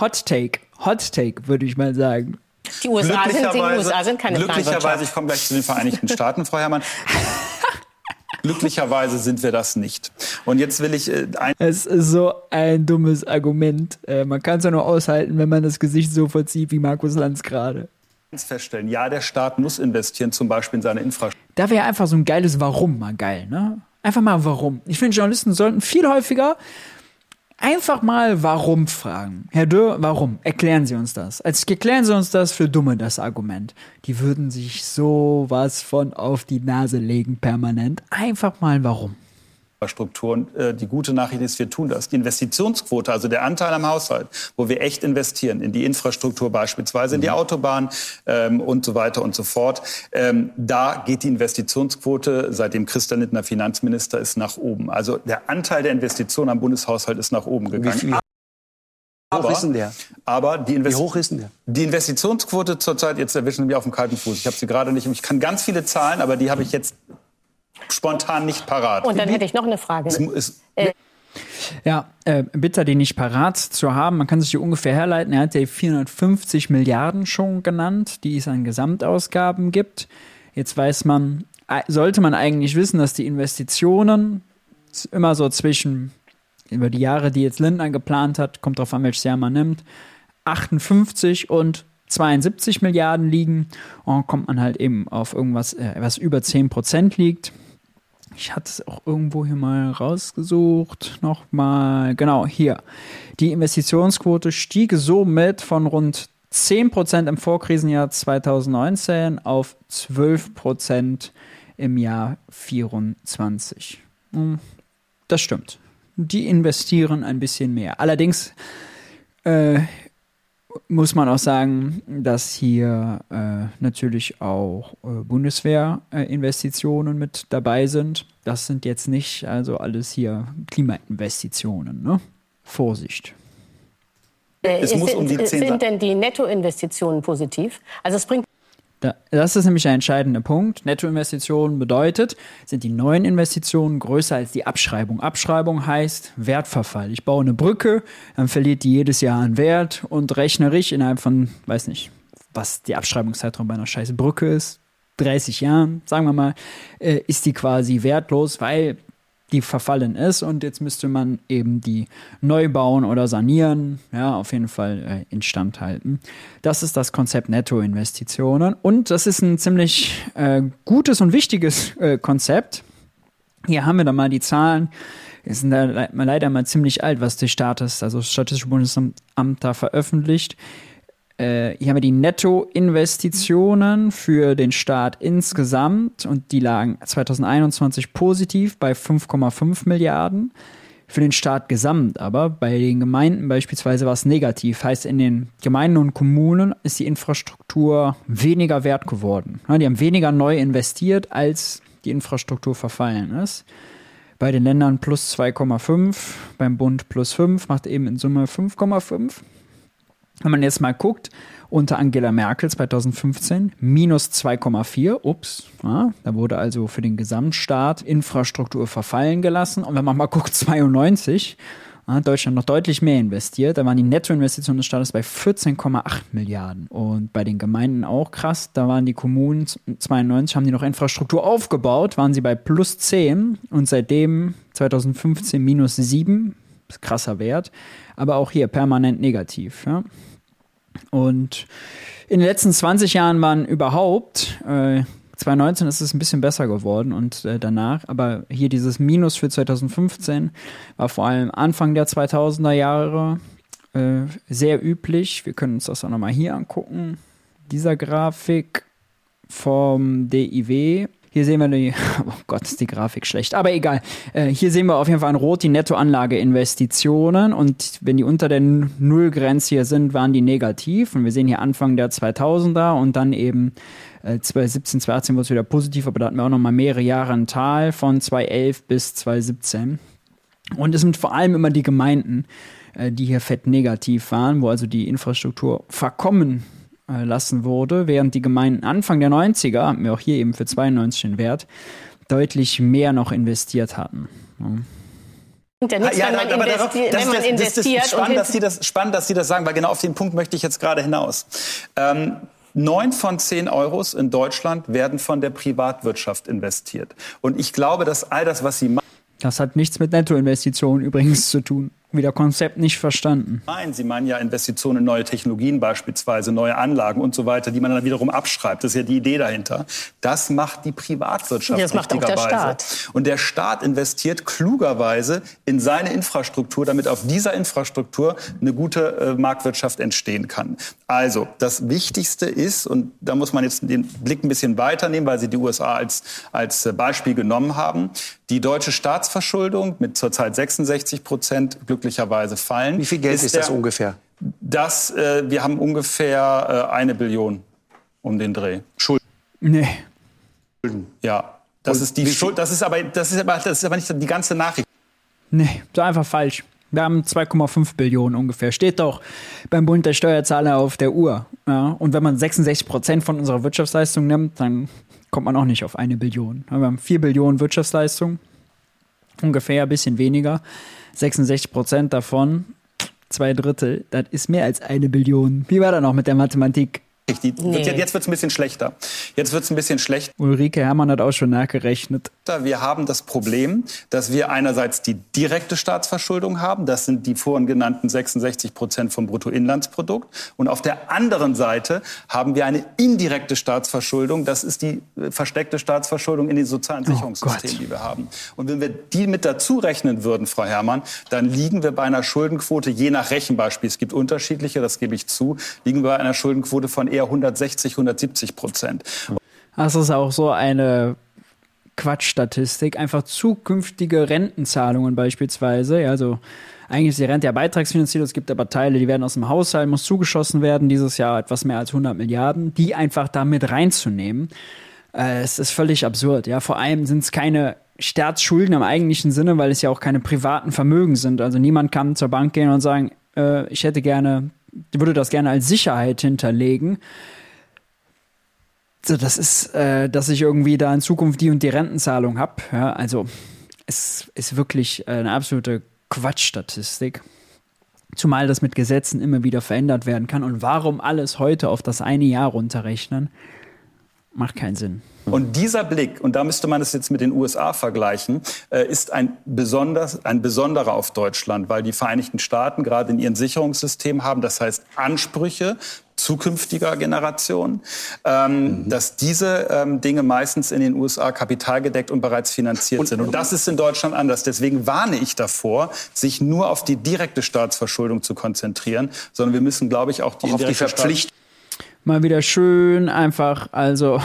A: Hot Take, Hot Take würde ich mal sagen.
D: Die USA, sind, die USA sind keine
C: Glücklicherweise, ich komme gleich zu den Vereinigten Staaten, Frau Herrmann. [laughs] Glücklicherweise sind wir das nicht. Und jetzt will ich äh,
A: ein Es ist so ein dummes Argument. Äh, man kann es ja nur aushalten, wenn man das Gesicht so verzieht wie Markus Lanz gerade
C: feststellen, ja, der Staat muss investieren, zum Beispiel in seine Infrastruktur.
A: Da wäre einfach so ein geiles Warum mal geil, ne? Einfach mal Warum. Ich finde, Journalisten sollten viel häufiger einfach mal Warum fragen. Herr Dürr, warum? Erklären Sie uns das. Als erklären Sie uns das für Dumme, das Argument. Die würden sich sowas von auf die Nase legen permanent. Einfach mal Warum.
C: Infrastruktur. Und äh, die gute Nachricht ist, wir tun das. Die Investitionsquote, also der Anteil am Haushalt, wo wir echt investieren, in die Infrastruktur beispielsweise, in die mhm. Autobahn ähm, und so weiter und so fort, ähm, da geht die Investitionsquote, seitdem Christian Lindner Finanzminister ist, nach oben. Also der Anteil der Investitionen am Bundeshaushalt ist nach oben gegangen. Wie viel?
B: Aber, ist denn der?
C: aber die,
B: Invest Wie hoch ist denn der?
C: die Investitionsquote zurzeit, jetzt erwischen Sie mich auf dem kalten Fuß. Ich habe sie gerade nicht. Ich kann ganz viele Zahlen, aber die habe ich jetzt spontan nicht parat.
D: Und dann hätte ich noch eine Frage.
A: Äh, ja, äh, bitter, den nicht parat zu haben. Man kann sich die ungefähr herleiten. Er hat ja 450 Milliarden schon genannt, die es an Gesamtausgaben gibt. Jetzt weiß man, sollte man eigentlich wissen, dass die Investitionen immer so zwischen, über die Jahre, die jetzt Lindner geplant hat, kommt drauf an, welches Jahr man nimmt, 58 und 72 Milliarden liegen. Und dann kommt man halt eben auf irgendwas, äh, was über 10 Prozent liegt. Ich hatte es auch irgendwo hier mal rausgesucht. Nochmal, genau, hier. Die Investitionsquote stieg somit von rund 10% im Vorkrisenjahr 2019 auf 12% im Jahr 2024. Hm, das stimmt. Die investieren ein bisschen mehr. Allerdings äh, muss man auch sagen, dass hier äh, natürlich auch äh, Bundeswehrinvestitionen mit dabei sind. Das sind jetzt nicht also alles hier Klimainvestitionen. Ne? Vorsicht.
D: Äh, es muss um die 10 sind denn die Nettoinvestitionen positiv? Also es bringt
A: das ist nämlich der entscheidende Punkt. Nettoinvestitionen bedeutet, sind die neuen Investitionen größer als die Abschreibung. Abschreibung heißt Wertverfall. Ich baue eine Brücke, dann verliert die jedes Jahr an Wert und rechnerisch innerhalb von, weiß nicht, was die Abschreibungszeitraum bei einer scheiß Brücke ist, 30 Jahren, sagen wir mal, äh, ist die quasi wertlos, weil die verfallen ist und jetzt müsste man eben die neu bauen oder sanieren, ja, auf jeden Fall äh, instand halten. Das ist das Konzept Nettoinvestitionen und das ist ein ziemlich äh, gutes und wichtiges äh, Konzept. Hier haben wir dann mal die Zahlen. Die sind da leider mal ziemlich alt, was die Status, also das Statistische Bundesamt da veröffentlicht. Äh, hier haben wir die Nettoinvestitionen für den Staat insgesamt und die lagen 2021 positiv bei 5,5 Milliarden. Für den Staat gesamt aber, bei den Gemeinden beispielsweise war es negativ. Heißt, in den Gemeinden und Kommunen ist die Infrastruktur weniger wert geworden. die haben weniger neu investiert, als die Infrastruktur verfallen ist. Bei den Ländern plus 2,5, beim Bund plus 5, macht eben in Summe 5,5. Wenn man jetzt mal guckt, unter Angela Merkel 2015 minus 2,4, ups, ja, da wurde also für den Gesamtstaat Infrastruktur verfallen gelassen. Und wenn man mal guckt, 92, ja, Deutschland noch deutlich mehr investiert, da waren die Nettoinvestitionen des Staates bei 14,8 Milliarden. Und bei den Gemeinden auch krass, da waren die Kommunen 92, haben die noch Infrastruktur aufgebaut, waren sie bei plus 10 und seitdem 2015 minus 7, krasser Wert aber auch hier permanent negativ. Ja? Und in den letzten 20 Jahren waren überhaupt, äh, 2019 ist es ein bisschen besser geworden und äh, danach, aber hier dieses Minus für 2015 war vor allem Anfang der 2000er Jahre äh, sehr üblich. Wir können uns das auch nochmal hier angucken. Dieser Grafik vom DIW hier sehen wir die, [laughs] oh Gott, ist die Grafik schlecht, aber egal. Äh, hier sehen wir auf jeden Fall in Rot die Nettoanlageinvestitionen und wenn die unter der Nullgrenze hier sind, waren die negativ und wir sehen hier Anfang der 2000er und dann eben äh, 2017, 2018 wurde es wieder positiv, aber da hatten wir auch noch mal mehrere Jahre ein Tal von 2011 bis 2017. Und es sind vor allem immer die Gemeinden, äh, die hier fett negativ waren, wo also die Infrastruktur verkommen äh, lassen wurde, während die Gemeinden Anfang der 90er, haben wir auch hier eben für 92 den Wert, deutlich mehr noch investiert hatten.
D: Ja. Ja nichts, ja, wenn man, aber darauf, das, wenn man das, investiert.
C: Das ist spannend, dass Sie das, spannend, dass Sie das sagen, weil genau auf den Punkt möchte ich jetzt gerade hinaus. Ähm, Neun von zehn Euros in Deutschland werden von der Privatwirtschaft investiert. Und ich glaube, dass all das, was Sie machen.
A: Das hat nichts mit Nettoinvestitionen übrigens zu tun wieder Konzept nicht verstanden.
C: Nein, Sie meinen ja Investitionen in neue Technologien beispielsweise, neue Anlagen und so weiter, die man dann wiederum abschreibt. Das ist ja die Idee dahinter. Das macht die Privatwirtschaft
D: das macht auch der Staat.
C: Und der Staat investiert klugerweise in seine Infrastruktur, damit auf dieser Infrastruktur eine gute äh, Marktwirtschaft entstehen kann. Also, das Wichtigste ist, und da muss man jetzt den Blick ein bisschen weiternehmen, weil Sie die USA als, als Beispiel genommen haben, die deutsche Staatsverschuldung mit zurzeit 66 Prozent glücklicherweise fallen.
B: Wie viel Geld ist, ist das der, ungefähr?
C: Das, äh, wir haben ungefähr äh, eine Billion um den Dreh.
A: Schulden. Nee.
C: Schulden. Ja. Das ist die Schuld. Das ist aber, das ist aber, das ist aber nicht die ganze Nachricht.
A: Nee, das ist einfach falsch. Wir haben 2,5 Billionen ungefähr. Steht doch beim Bund der Steuerzahler auf der Uhr. Ja? Und wenn man 66 Prozent von unserer Wirtschaftsleistung nimmt, dann kommt man auch nicht auf eine Billion. Wir haben 4 Billionen Wirtschaftsleistung, ungefähr ein bisschen weniger. 66 Prozent davon, zwei Drittel, das ist mehr als eine Billion. Wie war da noch mit der Mathematik?
C: Die, nee. jetzt wird es ein bisschen schlechter. Jetzt wird es ein bisschen schlechter.
A: Ulrike Herrmann hat auch schon nachgerechnet.
C: Wir haben das Problem, dass wir einerseits die direkte Staatsverschuldung haben. Das sind die vorhin genannten 66 Prozent vom Bruttoinlandsprodukt. Und auf der anderen Seite haben wir eine indirekte Staatsverschuldung. Das ist die äh, versteckte Staatsverschuldung in den sozialen oh Sicherungssystemen, oh die wir haben. Und wenn wir die mit dazu rechnen würden, Frau Herrmann, dann liegen wir bei einer Schuldenquote, je nach Rechenbeispiel, es gibt unterschiedliche, das gebe ich zu, liegen wir bei einer Schuldenquote von eher 160, 170 Prozent.
A: Das ist auch so eine Quatschstatistik. Einfach zukünftige Rentenzahlungen beispielsweise. Also eigentlich ist die Rente ja beitragsfinanziert. Es gibt aber Teile, die werden aus dem Haushalt, muss zugeschossen werden. Dieses Jahr etwas mehr als 100 Milliarden. Die einfach damit reinzunehmen. Äh, es ist völlig absurd. Ja, vor allem sind es keine Staatsschulden im eigentlichen Sinne, weil es ja auch keine privaten Vermögen sind. Also niemand kann zur Bank gehen und sagen, äh, ich hätte gerne würde das gerne als Sicherheit hinterlegen. So, das ist, äh, dass ich irgendwie da in Zukunft die und die Rentenzahlung habe. Ja, also es ist wirklich eine absolute Quatschstatistik. Zumal das mit Gesetzen immer wieder verändert werden kann. Und warum alles heute auf das eine Jahr runterrechnen? macht keinen Sinn.
C: Und dieser Blick, und da müsste man es jetzt mit den USA vergleichen, äh, ist ein, besonders, ein besonderer auf Deutschland, weil die Vereinigten Staaten gerade in ihrem Sicherungssystem haben, das heißt Ansprüche zukünftiger Generationen, ähm, mhm. dass diese ähm, Dinge meistens in den USA kapitalgedeckt und bereits finanziert und, sind. Und das ist in Deutschland anders. Deswegen warne ich davor, sich nur auf die direkte Staatsverschuldung zu konzentrieren, sondern wir müssen, glaube ich, auch die,
B: auch auf die Verpflichtung
A: mal wieder schön einfach, also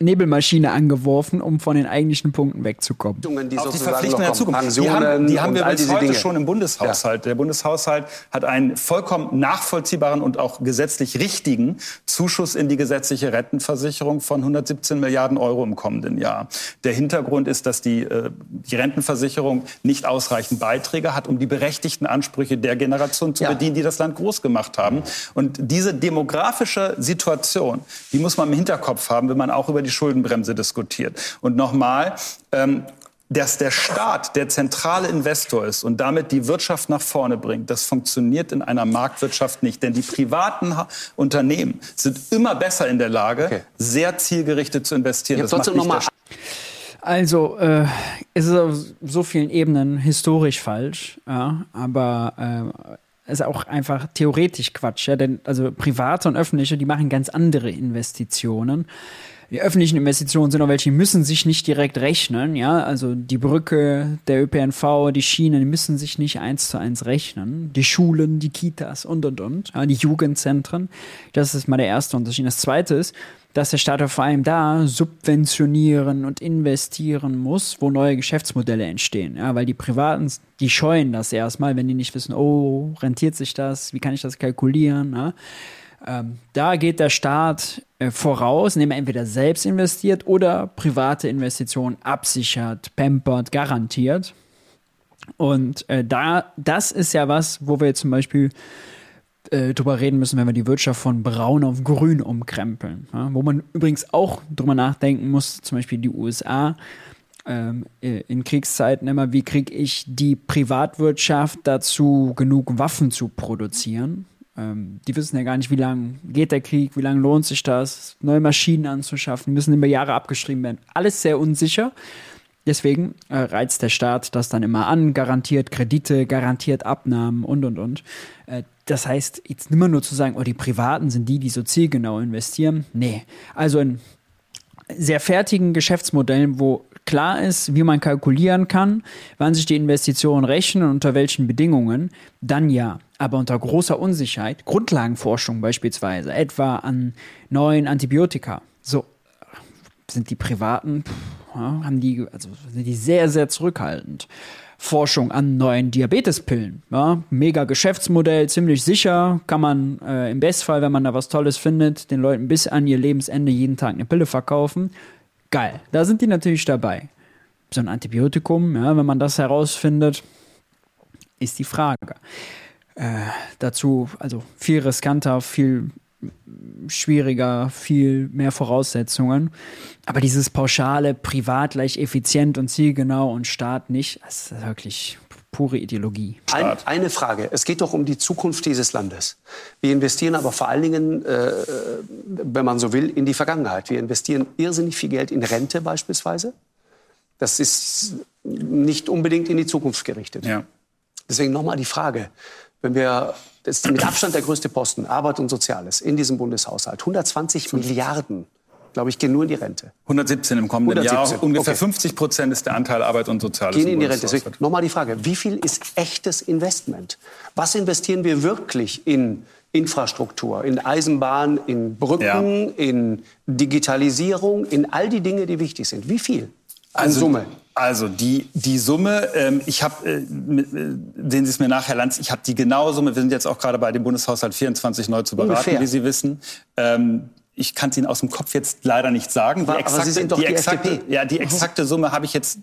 A: Nebelmaschine angeworfen, um von den eigentlichen Punkten wegzukommen.
C: Die Auf die Verpflichtungen der Zukunft. Die haben, die haben wir bis heute Dinge. schon im Bundeshaushalt. Ja. Der Bundeshaushalt hat einen vollkommen nachvollziehbaren und auch gesetzlich richtigen Zuschuss in die gesetzliche Rentenversicherung von 117 Milliarden Euro im kommenden Jahr. Der Hintergrund ist, dass die, äh, die Rentenversicherung nicht ausreichend Beiträge hat, um die berechtigten Ansprüche der Generation zu ja. bedienen, die das Land groß gemacht haben. Und diese demografische Situation, die muss man im Hinterkopf haben, wenn man auch über die die Schuldenbremse diskutiert. Und nochmal, ähm, dass der Staat der zentrale Investor ist und damit die Wirtschaft nach vorne bringt, das funktioniert in einer Marktwirtschaft nicht. Denn die privaten Unternehmen sind immer besser in der Lage, okay. sehr zielgerichtet zu investieren.
A: Das macht nicht der also äh, es ist auf so vielen Ebenen historisch falsch, ja, aber äh, ist auch einfach theoretisch Quatsch. Ja, denn also private und öffentliche, die machen ganz andere Investitionen die öffentlichen Investitionen sind auch welche, die müssen sich nicht direkt rechnen, ja, also die Brücke, der ÖPNV, die Schienen, die müssen sich nicht eins zu eins rechnen. Die Schulen, die Kitas und und und, ja, die Jugendzentren. Das ist mal der erste Unterschied. Das zweite ist, dass der Staat vor allem da subventionieren und investieren muss, wo neue Geschäftsmodelle entstehen. Ja, weil die Privaten, die scheuen das erstmal, wenn die nicht wissen, oh, rentiert sich das, wie kann ich das kalkulieren. Ja? Ähm, da geht der Staat äh, voraus, indem er entweder selbst investiert oder private Investitionen absichert, pampert, garantiert. Und äh, da, das ist ja was, wo wir zum Beispiel äh, drüber reden müssen, wenn wir die Wirtschaft von braun auf grün umkrempeln. Ja? Wo man übrigens auch drüber nachdenken muss, zum Beispiel die USA ähm, äh, in Kriegszeiten immer, wie kriege ich die Privatwirtschaft dazu, genug Waffen zu produzieren? Ähm, die wissen ja gar nicht, wie lange geht der Krieg, wie lange lohnt sich das, neue Maschinen anzuschaffen, müssen über Jahre abgeschrieben werden. Alles sehr unsicher. Deswegen äh, reizt der Staat das dann immer an, garantiert Kredite, garantiert Abnahmen und und und. Äh, das heißt, jetzt nimmer nur zu sagen, oh, die Privaten sind die, die so zielgenau investieren. Nee. Also in sehr fertigen Geschäftsmodellen, wo klar ist, wie man kalkulieren kann, wann sich die Investitionen rechnen und unter welchen Bedingungen, dann ja. Aber unter großer Unsicherheit, Grundlagenforschung beispielsweise, etwa an neuen Antibiotika, so sind die Privaten, ja, haben die, also sind die sehr, sehr zurückhaltend. Forschung an neuen Diabetespillen. Ja, mega Geschäftsmodell, ziemlich sicher. Kann man äh, im Bestfall, wenn man da was Tolles findet, den Leuten bis an ihr Lebensende jeden Tag eine Pille verkaufen. Geil. Da sind die natürlich dabei. So ein Antibiotikum, ja, wenn man das herausfindet, ist die Frage. Äh, dazu, also viel riskanter, viel schwieriger, viel mehr Voraussetzungen. Aber dieses pauschale, privat gleich effizient und zielgenau und Staat nicht, das ist wirklich pure Ideologie.
B: Ein, eine Frage. Es geht doch um die Zukunft dieses Landes. Wir investieren aber vor allen Dingen, äh, wenn man so will, in die Vergangenheit. Wir investieren irrsinnig viel Geld in Rente beispielsweise. Das ist nicht unbedingt in die Zukunft gerichtet. Ja. Deswegen nochmal die Frage. Wenn wir, das ist mit Abstand der größte Posten, Arbeit und Soziales in diesem Bundeshaushalt, 120 Milliarden glaube ich, gehen nur in die Rente.
C: 117 im kommenden 117. Jahr. Ungefähr okay. 50 Prozent ist der Anteil Arbeit und Soziales.
B: Gehen in die Rente. Deswegen nochmal die Frage, wie viel ist echtes Investment? Was investieren wir wirklich in Infrastruktur, in Eisenbahn, in Brücken, ja. in Digitalisierung, in all die Dinge, die wichtig sind? Wie viel?
C: An also, Summe. Also die, die Summe, ähm, ich habe, äh, äh, sehen Sie es mir nach, Herr Lanz, ich habe die genaue Summe, wir sind jetzt auch gerade bei dem Bundeshaushalt 24 neu zu beraten, Ungefähr. wie Sie wissen. Ähm, ich kann es Ihnen aus dem Kopf jetzt leider nicht sagen.
B: Die exakte, aber Sie sind doch die, die exakte, FDP.
C: Ja, die exakte Summe habe ich jetzt.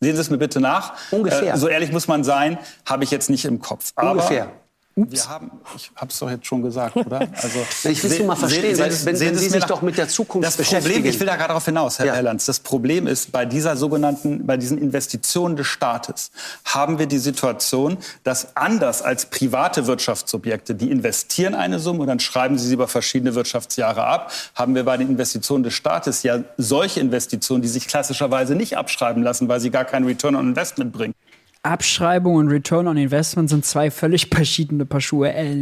C: Sehen Sie es mir bitte nach.
B: Ungefähr.
C: Äh, so ehrlich muss man sein, habe ich jetzt nicht im Kopf.
B: Aber Ungefähr.
C: Ups. Wir haben, ich habe es doch jetzt schon gesagt, oder?
B: Also, [laughs] ich will es nur mal verstehen, weil, wenn, wenn Sie sich doch mit der Zukunft
C: das Problem, Ich will da gerade darauf hinaus, Herr ja. Erlands. Das Problem ist, bei dieser sogenannten, bei diesen Investitionen des Staates haben wir die Situation, dass anders als private Wirtschaftsobjekte, die investieren eine Summe und dann schreiben sie sie über verschiedene Wirtschaftsjahre ab, haben wir bei den Investitionen des Staates ja solche Investitionen, die sich klassischerweise nicht abschreiben lassen, weil sie gar keinen Return on Investment bringen.
A: Abschreibung und Return on Investment sind zwei völlig [laughs] verschiedene Paar Schuhe. Er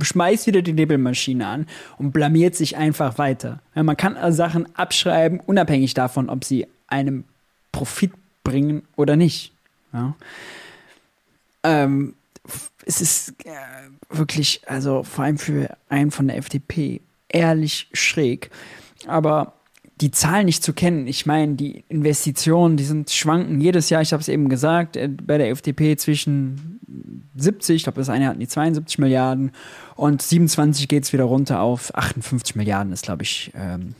A: schmeißt wieder die Nebelmaschine an und blamiert sich einfach weiter. Ja, man kann Sachen abschreiben, unabhängig davon, ob sie einem Profit bringen oder nicht. Ja. Ähm, es ist äh, wirklich, also vor allem für einen von der FDP, ehrlich schräg. Aber die Zahlen nicht zu kennen. Ich meine, die Investitionen, die sind schwanken jedes Jahr. Ich habe es eben gesagt, äh, bei der FDP zwischen 70, ich glaube, das eine hatten die 72 Milliarden und 27 geht es wieder runter auf 58 Milliarden ist, glaube ich, ähm,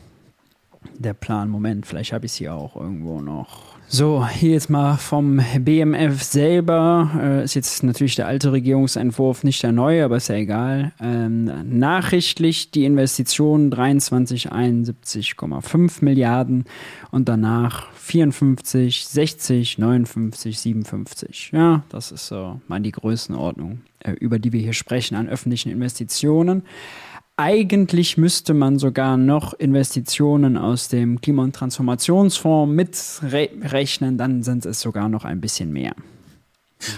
A: der Plan. Moment, vielleicht habe ich sie auch irgendwo noch. So, hier jetzt mal vom BMF selber. Äh, ist jetzt natürlich der alte Regierungsentwurf, nicht der neue, aber ist ja egal. Ähm, nachrichtlich die Investitionen 23, 71,5 Milliarden und danach 54, 60, 59, 57. Ja, das ist so mal die Größenordnung, äh, über die wir hier sprechen an öffentlichen Investitionen. Eigentlich müsste man sogar noch Investitionen aus dem Klima- und Transformationsfonds mitrechnen, dann sind es sogar noch ein bisschen mehr.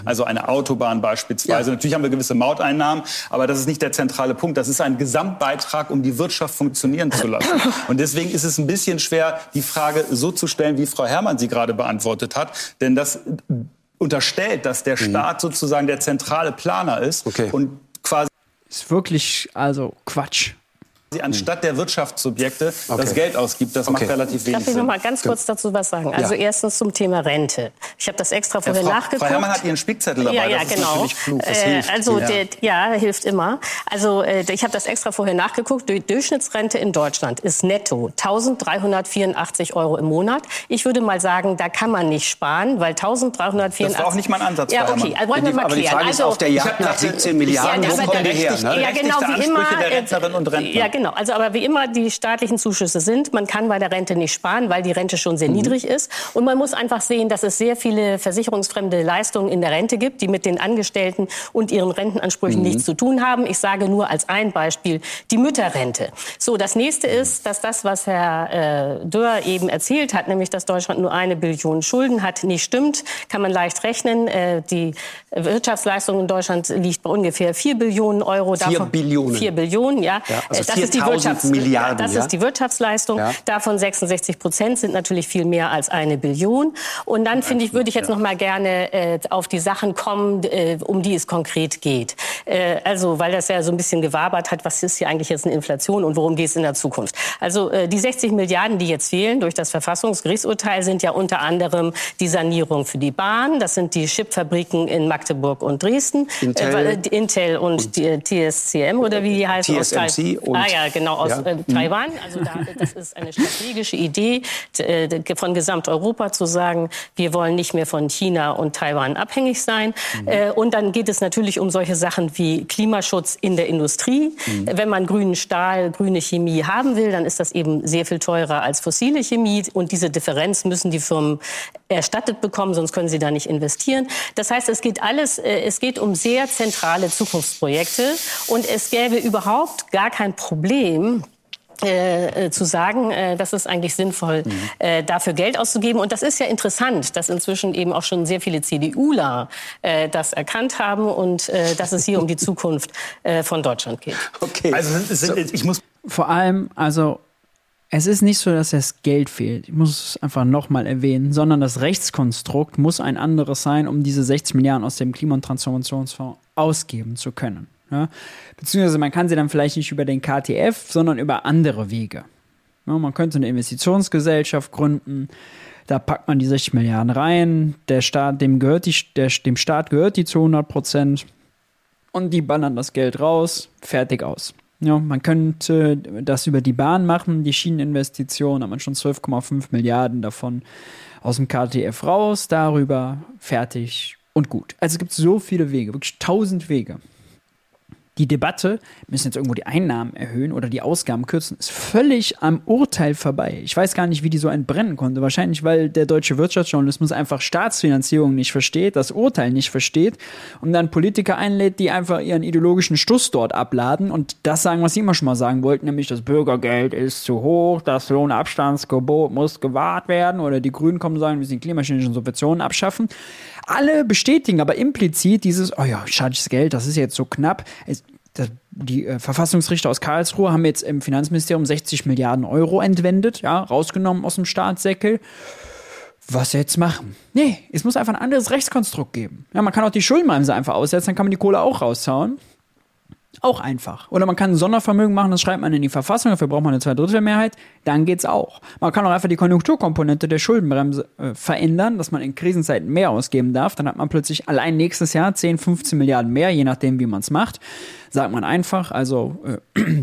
C: Also eine Autobahn beispielsweise. Ja. Natürlich haben wir gewisse Mauteinnahmen, aber das ist nicht der zentrale Punkt. Das ist ein Gesamtbeitrag, um die Wirtschaft funktionieren zu lassen. [laughs] Und deswegen ist es ein bisschen schwer, die Frage so zu stellen, wie Frau Herrmann sie gerade beantwortet hat. Denn das unterstellt, dass der mhm. Staat sozusagen der zentrale Planer ist
A: okay. und quasi ist wirklich, also Quatsch.
C: Sie anstatt der Wirtschaftssubjekte okay. das Geld ausgibt, das okay. macht relativ wenig Darf
D: ich noch mal ganz kurz dazu was sagen? Also ja. erstens zum Thema Rente. Ich habe das extra vorher Frau, nachgeguckt. Frau
C: Herrmann hat Ihren Spickzettel dabei.
D: Ja, ja, das genau. Ist klug. Das äh, hilft. Also ja. Der, ja, hilft immer. Also äh, ich habe das extra vorher nachgeguckt. Die Durchschnittsrente in Deutschland ist netto 1.384 Euro im Monat. Ich würde mal sagen, da kann man nicht sparen, weil 1.384. Das
C: war auch nicht mein Ansatz.
D: Ja, okay. Also wollen wir mal
B: aber
D: klären.
B: die Frage ist also, auf der Jagd nach 17 Milliarden,
D: ja,
B: wo kommen die her?
D: Ne? Ja, genau wie immer. Der Rentnerin und Rentner. Genau. Also aber wie immer die staatlichen Zuschüsse sind. Man kann bei der Rente nicht sparen, weil die Rente schon sehr mhm. niedrig ist. Und man muss einfach sehen, dass es sehr viele versicherungsfremde Leistungen in der Rente gibt, die mit den Angestellten und ihren Rentenansprüchen mhm. nichts zu tun haben. Ich sage nur als ein Beispiel die Mütterrente. So, das nächste ist, dass das, was Herr äh, Dörr eben erzählt hat, nämlich dass Deutschland nur eine Billion Schulden hat, nicht stimmt. Kann man leicht rechnen. Äh, die Wirtschaftsleistung in Deutschland liegt bei ungefähr 4 Billionen Euro.
B: Vier Billionen.
D: 4 Billionen, ja.
B: ja also das ist die Wirtschafts Milliarden.
D: Das ja? ist die Wirtschaftsleistung. Ja. Davon 66 Prozent sind natürlich viel mehr als eine Billion. Und dann finde ich, würde ich jetzt noch mal gerne äh, auf die Sachen kommen, äh, um die es konkret geht. Äh, also, weil das ja so ein bisschen gewabert hat, was ist hier eigentlich jetzt eine Inflation und worum geht es in der Zukunft? Also, äh, die 60 Milliarden, die jetzt fehlen durch das Verfassungsgerichtsurteil, sind ja unter anderem die Sanierung für die Bahn. Das sind die Chipfabriken in Magdeburg und Dresden.
B: Intel,
D: äh, Intel und, und die, TSCM oder wie die heißen.
B: TSMC
D: und, ah ja, genau, aus ja. Äh, Taiwan. Also da, das ist eine strategische Idee äh, von Gesamteuropa zu sagen, wir wollen nicht mehr von China und Taiwan abhängig sein. Mhm. Äh, und dann geht es natürlich um solche Sachen wie Klimaschutz in der Industrie. Mhm. Wenn man grünen Stahl, grüne Chemie haben will, dann ist das eben sehr viel teurer als fossile Chemie. Und diese Differenz müssen die Firmen erstattet bekommen, sonst können sie da nicht investieren. Das heißt, es geht alles, äh, es geht um sehr zentrale Zukunftsprojekte und es gäbe überhaupt gar kein Problem, äh, äh, zu sagen, äh, das ist eigentlich sinnvoll, mhm. äh, dafür Geld auszugeben. Und das ist ja interessant, dass inzwischen eben auch schon sehr viele CDUler äh, das erkannt haben und äh, dass es hier um die [laughs] Zukunft äh, von Deutschland geht.
A: Okay. Also sind, sind, ich muss vor allem, also es ist nicht so, dass das Geld fehlt. Ich muss es einfach nochmal erwähnen, sondern das Rechtskonstrukt muss ein anderes sein, um diese 60 Milliarden aus dem Klima- und Transformationsfonds ausgeben zu können. Ja? Beziehungsweise man kann sie dann vielleicht nicht über den KTF, sondern über andere Wege. Ja, man könnte eine Investitionsgesellschaft gründen, da packt man die 60 Milliarden rein, der Staat, dem, gehört die, der, dem Staat gehört die zu 100 Prozent und die ballern das Geld raus, fertig aus. Ja, man könnte das über die Bahn machen, die Schieneninvestition, hat man schon 12,5 Milliarden davon aus dem KTF raus, darüber fertig und gut. Also es gibt so viele Wege, wirklich tausend Wege. Die Debatte, müssen jetzt irgendwo die Einnahmen erhöhen oder die Ausgaben kürzen, ist völlig am Urteil vorbei. Ich weiß gar nicht, wie die so entbrennen konnte. Wahrscheinlich, weil der deutsche Wirtschaftsjournalismus einfach Staatsfinanzierung nicht versteht, das Urteil nicht versteht und dann Politiker einlädt, die einfach ihren ideologischen Stuss dort abladen und das sagen, was sie immer schon mal sagen wollten, nämlich das Bürgergeld ist zu hoch, das Lohnabstandsgebot muss gewahrt werden oder die Grünen kommen und sagen, wir müssen die klimaschädlichen Subventionen abschaffen. Alle bestätigen aber implizit dieses, oh ja, schades Geld, das ist jetzt so knapp. Es, die äh, Verfassungsrichter aus Karlsruhe haben jetzt im Finanzministerium 60 Milliarden Euro entwendet, ja, rausgenommen aus dem Staatssäckel. Was jetzt machen? Nee, es muss einfach ein anderes Rechtskonstrukt geben. Ja, man kann auch die Schuldenbremse einfach aussetzen, dann kann man die Kohle auch raushauen. Auch einfach. Oder man kann ein Sondervermögen machen, das schreibt man in die Verfassung, dafür braucht man eine Zweidrittelmehrheit, dann geht's auch. Man kann auch einfach die Konjunkturkomponente der Schuldenbremse äh, verändern, dass man in Krisenzeiten mehr ausgeben darf. Dann hat man plötzlich allein nächstes Jahr 10, 15 Milliarden mehr, je nachdem, wie man es macht. Sagt man einfach, also äh,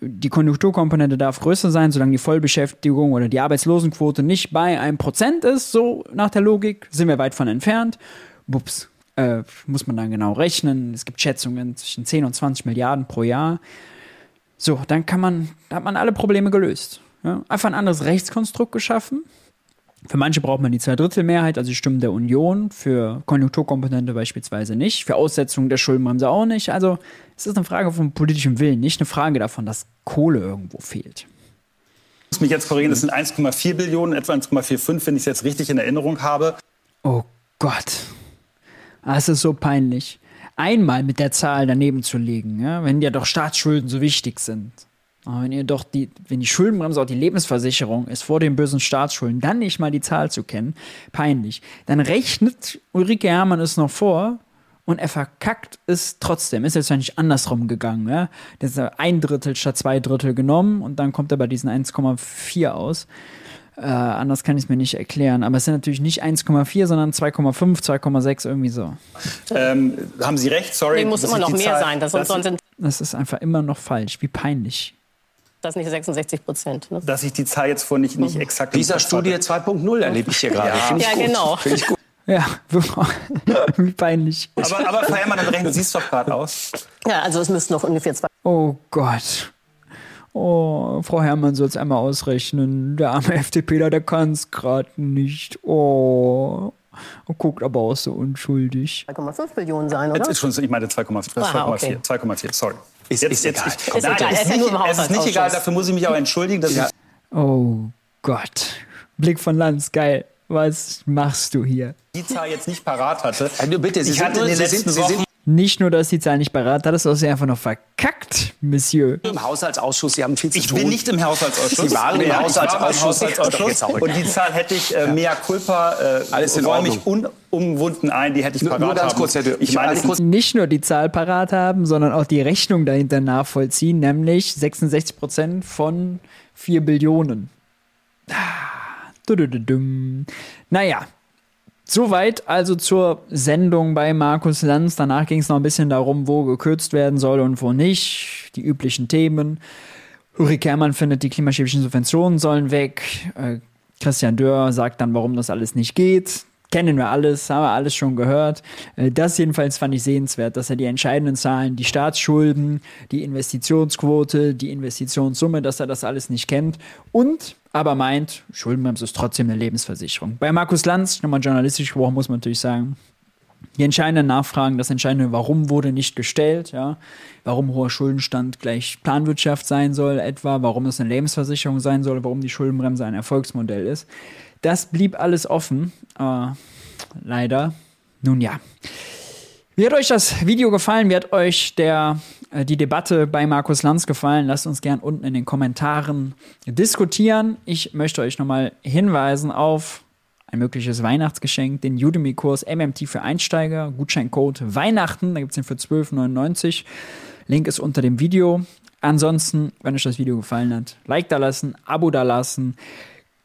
A: die Konjunkturkomponente darf größer sein, solange die Vollbeschäftigung oder die Arbeitslosenquote nicht bei einem Prozent ist, so nach der Logik, sind wir weit von entfernt. Bups, äh, muss man dann genau rechnen. Es gibt Schätzungen zwischen 10 und 20 Milliarden pro Jahr. So, dann kann man, da hat man alle Probleme gelöst. Ja? Einfach ein anderes Rechtskonstrukt geschaffen. Für manche braucht man die Zweidrittelmehrheit, also die Stimmen der Union, für Konjunkturkomponente beispielsweise nicht, für Aussetzung der Schuldenbremse auch nicht. Also es ist eine Frage von politischem Willen, nicht eine Frage davon, dass Kohle irgendwo fehlt.
C: Ich muss mich jetzt korrigieren, das sind 1,4 Billionen, etwa 1,45, wenn ich es jetzt richtig in Erinnerung habe.
A: Oh Gott. Ah, es ist so peinlich. Einmal mit der Zahl daneben zu legen, ja, wenn ja doch Staatsschulden so wichtig sind. Aber wenn ihr doch die, wenn die Schuldenbremse auch die Lebensversicherung ist vor den bösen Staatsschulden, dann nicht mal die Zahl zu kennen, peinlich. Dann rechnet Ulrike Hermann es noch vor und er verkackt es trotzdem. Ist jetzt ja nicht andersrum gegangen, ja. Das ist ein Drittel statt zwei Drittel genommen und dann kommt er bei diesen 1,4 aus. Äh, anders kann ich es mir nicht erklären. Aber es sind natürlich nicht 1,4, sondern 2,5, 2,6, irgendwie so.
C: Ähm, haben Sie recht, sorry.
D: Nee, muss immer noch mehr Zahl, sein. Das, das,
A: sonst das ist einfach immer noch falsch. Wie peinlich.
D: Das nicht 66 Prozent. Ne?
C: Dass ich die Zahl jetzt vor nicht, nicht mhm. exakt.
B: Dieser Studie 2.0 erlebe ich hier gerade.
D: Ja, ja genau. Finde ich gut.
A: Ja, [laughs] wie peinlich.
C: Aber, aber Frau Herrmann, dann rechnen Sie es doch gerade aus.
D: Ja, also es müssten noch ungefähr zwei.
A: Oh Gott. Oh, Frau Herrmann soll es einmal ausrechnen. Der arme [laughs] FDPler, der kann es gerade nicht. Oh. Guckt aber auch so unschuldig.
D: 2,5 Billionen sein, oder?
C: Jetzt, ich meine 2,4, 2,4, okay. sorry.
B: Ist, ist, ist egal.
C: Jetzt, ich, ist nein, egal. Es ist, nicht, es ist nicht egal, dafür muss ich mich auch entschuldigen. Dass ja.
A: oh Gott. Blick von Lanz, geil. Was machst du hier?
C: Die Zahl jetzt nicht parat hatte.
B: Also bitte, Sie
C: ich hatte
B: in
C: den letzten
B: Sie
C: Wochen
A: nicht nur, dass die Zahl nicht parat hat, das ist einfach noch verkackt, Monsieur.
B: Im Haushaltsausschuss, Sie haben viel zu
C: ich
B: tun.
C: Ich bin nicht im Haushaltsausschuss.
B: Sie waren im ja, Haushaltsausschuss.
C: Haushaltsausschuss. Und die Zahl hätte ich äh, mehr culpa, äh, Alles in räume ich unumwunden ein, die hätte ich parat nur ganz
B: kurz, Herr Dürr.
A: Ich meine, nicht nur die Zahl parat haben, sondern auch die Rechnung dahinter nachvollziehen, nämlich 66 Prozent von 4 Billionen. Ah, naja, Soweit also zur Sendung bei Markus Lanz. Danach ging es noch ein bisschen darum, wo gekürzt werden soll und wo nicht. Die üblichen Themen. Ulrike Herrmann findet, die klimaschädlichen Subventionen sollen weg. Äh, Christian Dörr sagt dann, warum das alles nicht geht. Kennen wir alles, haben wir alles schon gehört. Äh, das jedenfalls fand ich sehenswert, dass er die entscheidenden Zahlen, die Staatsschulden, die Investitionsquote, die Investitionssumme, dass er das alles nicht kennt. Und aber meint, Schuldenbremse ist trotzdem eine Lebensversicherung. Bei Markus Lanz, nochmal journalistisch gesprochen, muss man natürlich sagen, die entscheidenden Nachfragen, das entscheidende Warum wurde nicht gestellt, ja. Warum hoher Schuldenstand gleich Planwirtschaft sein soll, etwa, warum es eine Lebensversicherung sein soll, warum die Schuldenbremse ein Erfolgsmodell ist. Das blieb alles offen, äh, leider. Nun ja. Wie hat euch das Video gefallen? Wie hat euch der, äh, die Debatte bei Markus Lanz gefallen? Lasst uns gern unten in den Kommentaren diskutieren. Ich möchte euch nochmal hinweisen auf ein mögliches Weihnachtsgeschenk, den Udemy-Kurs MMT für Einsteiger, Gutscheincode Weihnachten, da gibt es den für 12,99. Link ist unter dem Video. Ansonsten, wenn euch das Video gefallen hat, Like da lassen, Abo da lassen.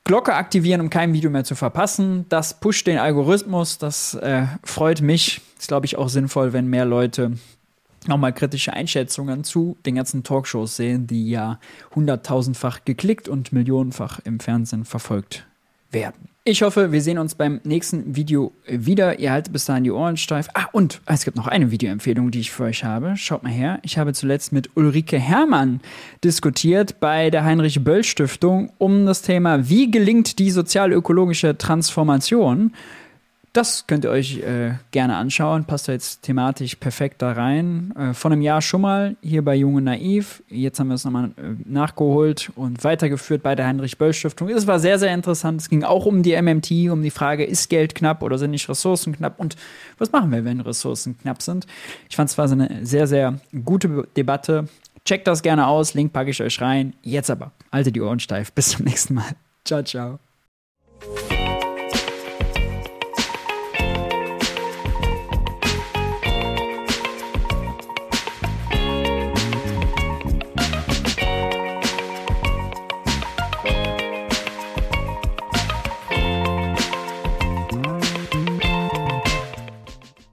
A: Glocke aktivieren, um kein Video mehr zu verpassen. Das pusht den Algorithmus. Das äh, freut mich. Ist, glaube ich, auch sinnvoll, wenn mehr Leute nochmal kritische Einschätzungen zu den ganzen Talkshows sehen, die ja hunderttausendfach geklickt und millionenfach im Fernsehen verfolgt werden. Ich hoffe, wir sehen uns beim nächsten Video wieder. Ihr haltet bis dahin die Ohren steif. Ah, und es gibt noch eine Videoempfehlung, die ich für euch habe. Schaut mal her. Ich habe zuletzt mit Ulrike Herrmann diskutiert bei der Heinrich-Böll-Stiftung um das Thema, wie gelingt die sozial-ökologische Transformation das könnt ihr euch äh, gerne anschauen. Passt da jetzt thematisch perfekt da rein. Äh, von einem Jahr schon mal hier bei Junge Naiv. Jetzt haben wir es nochmal äh, nachgeholt und weitergeführt bei der Heinrich-Böll-Stiftung. Es war sehr, sehr interessant. Es ging auch um die MMT, um die Frage, ist Geld knapp oder sind nicht Ressourcen knapp? Und was machen wir, wenn Ressourcen knapp sind? Ich fand es war so eine sehr, sehr gute Debatte. Checkt das gerne aus. Link packe ich euch rein. Jetzt aber, alte die Ohren steif. Bis zum nächsten Mal. Ciao, ciao.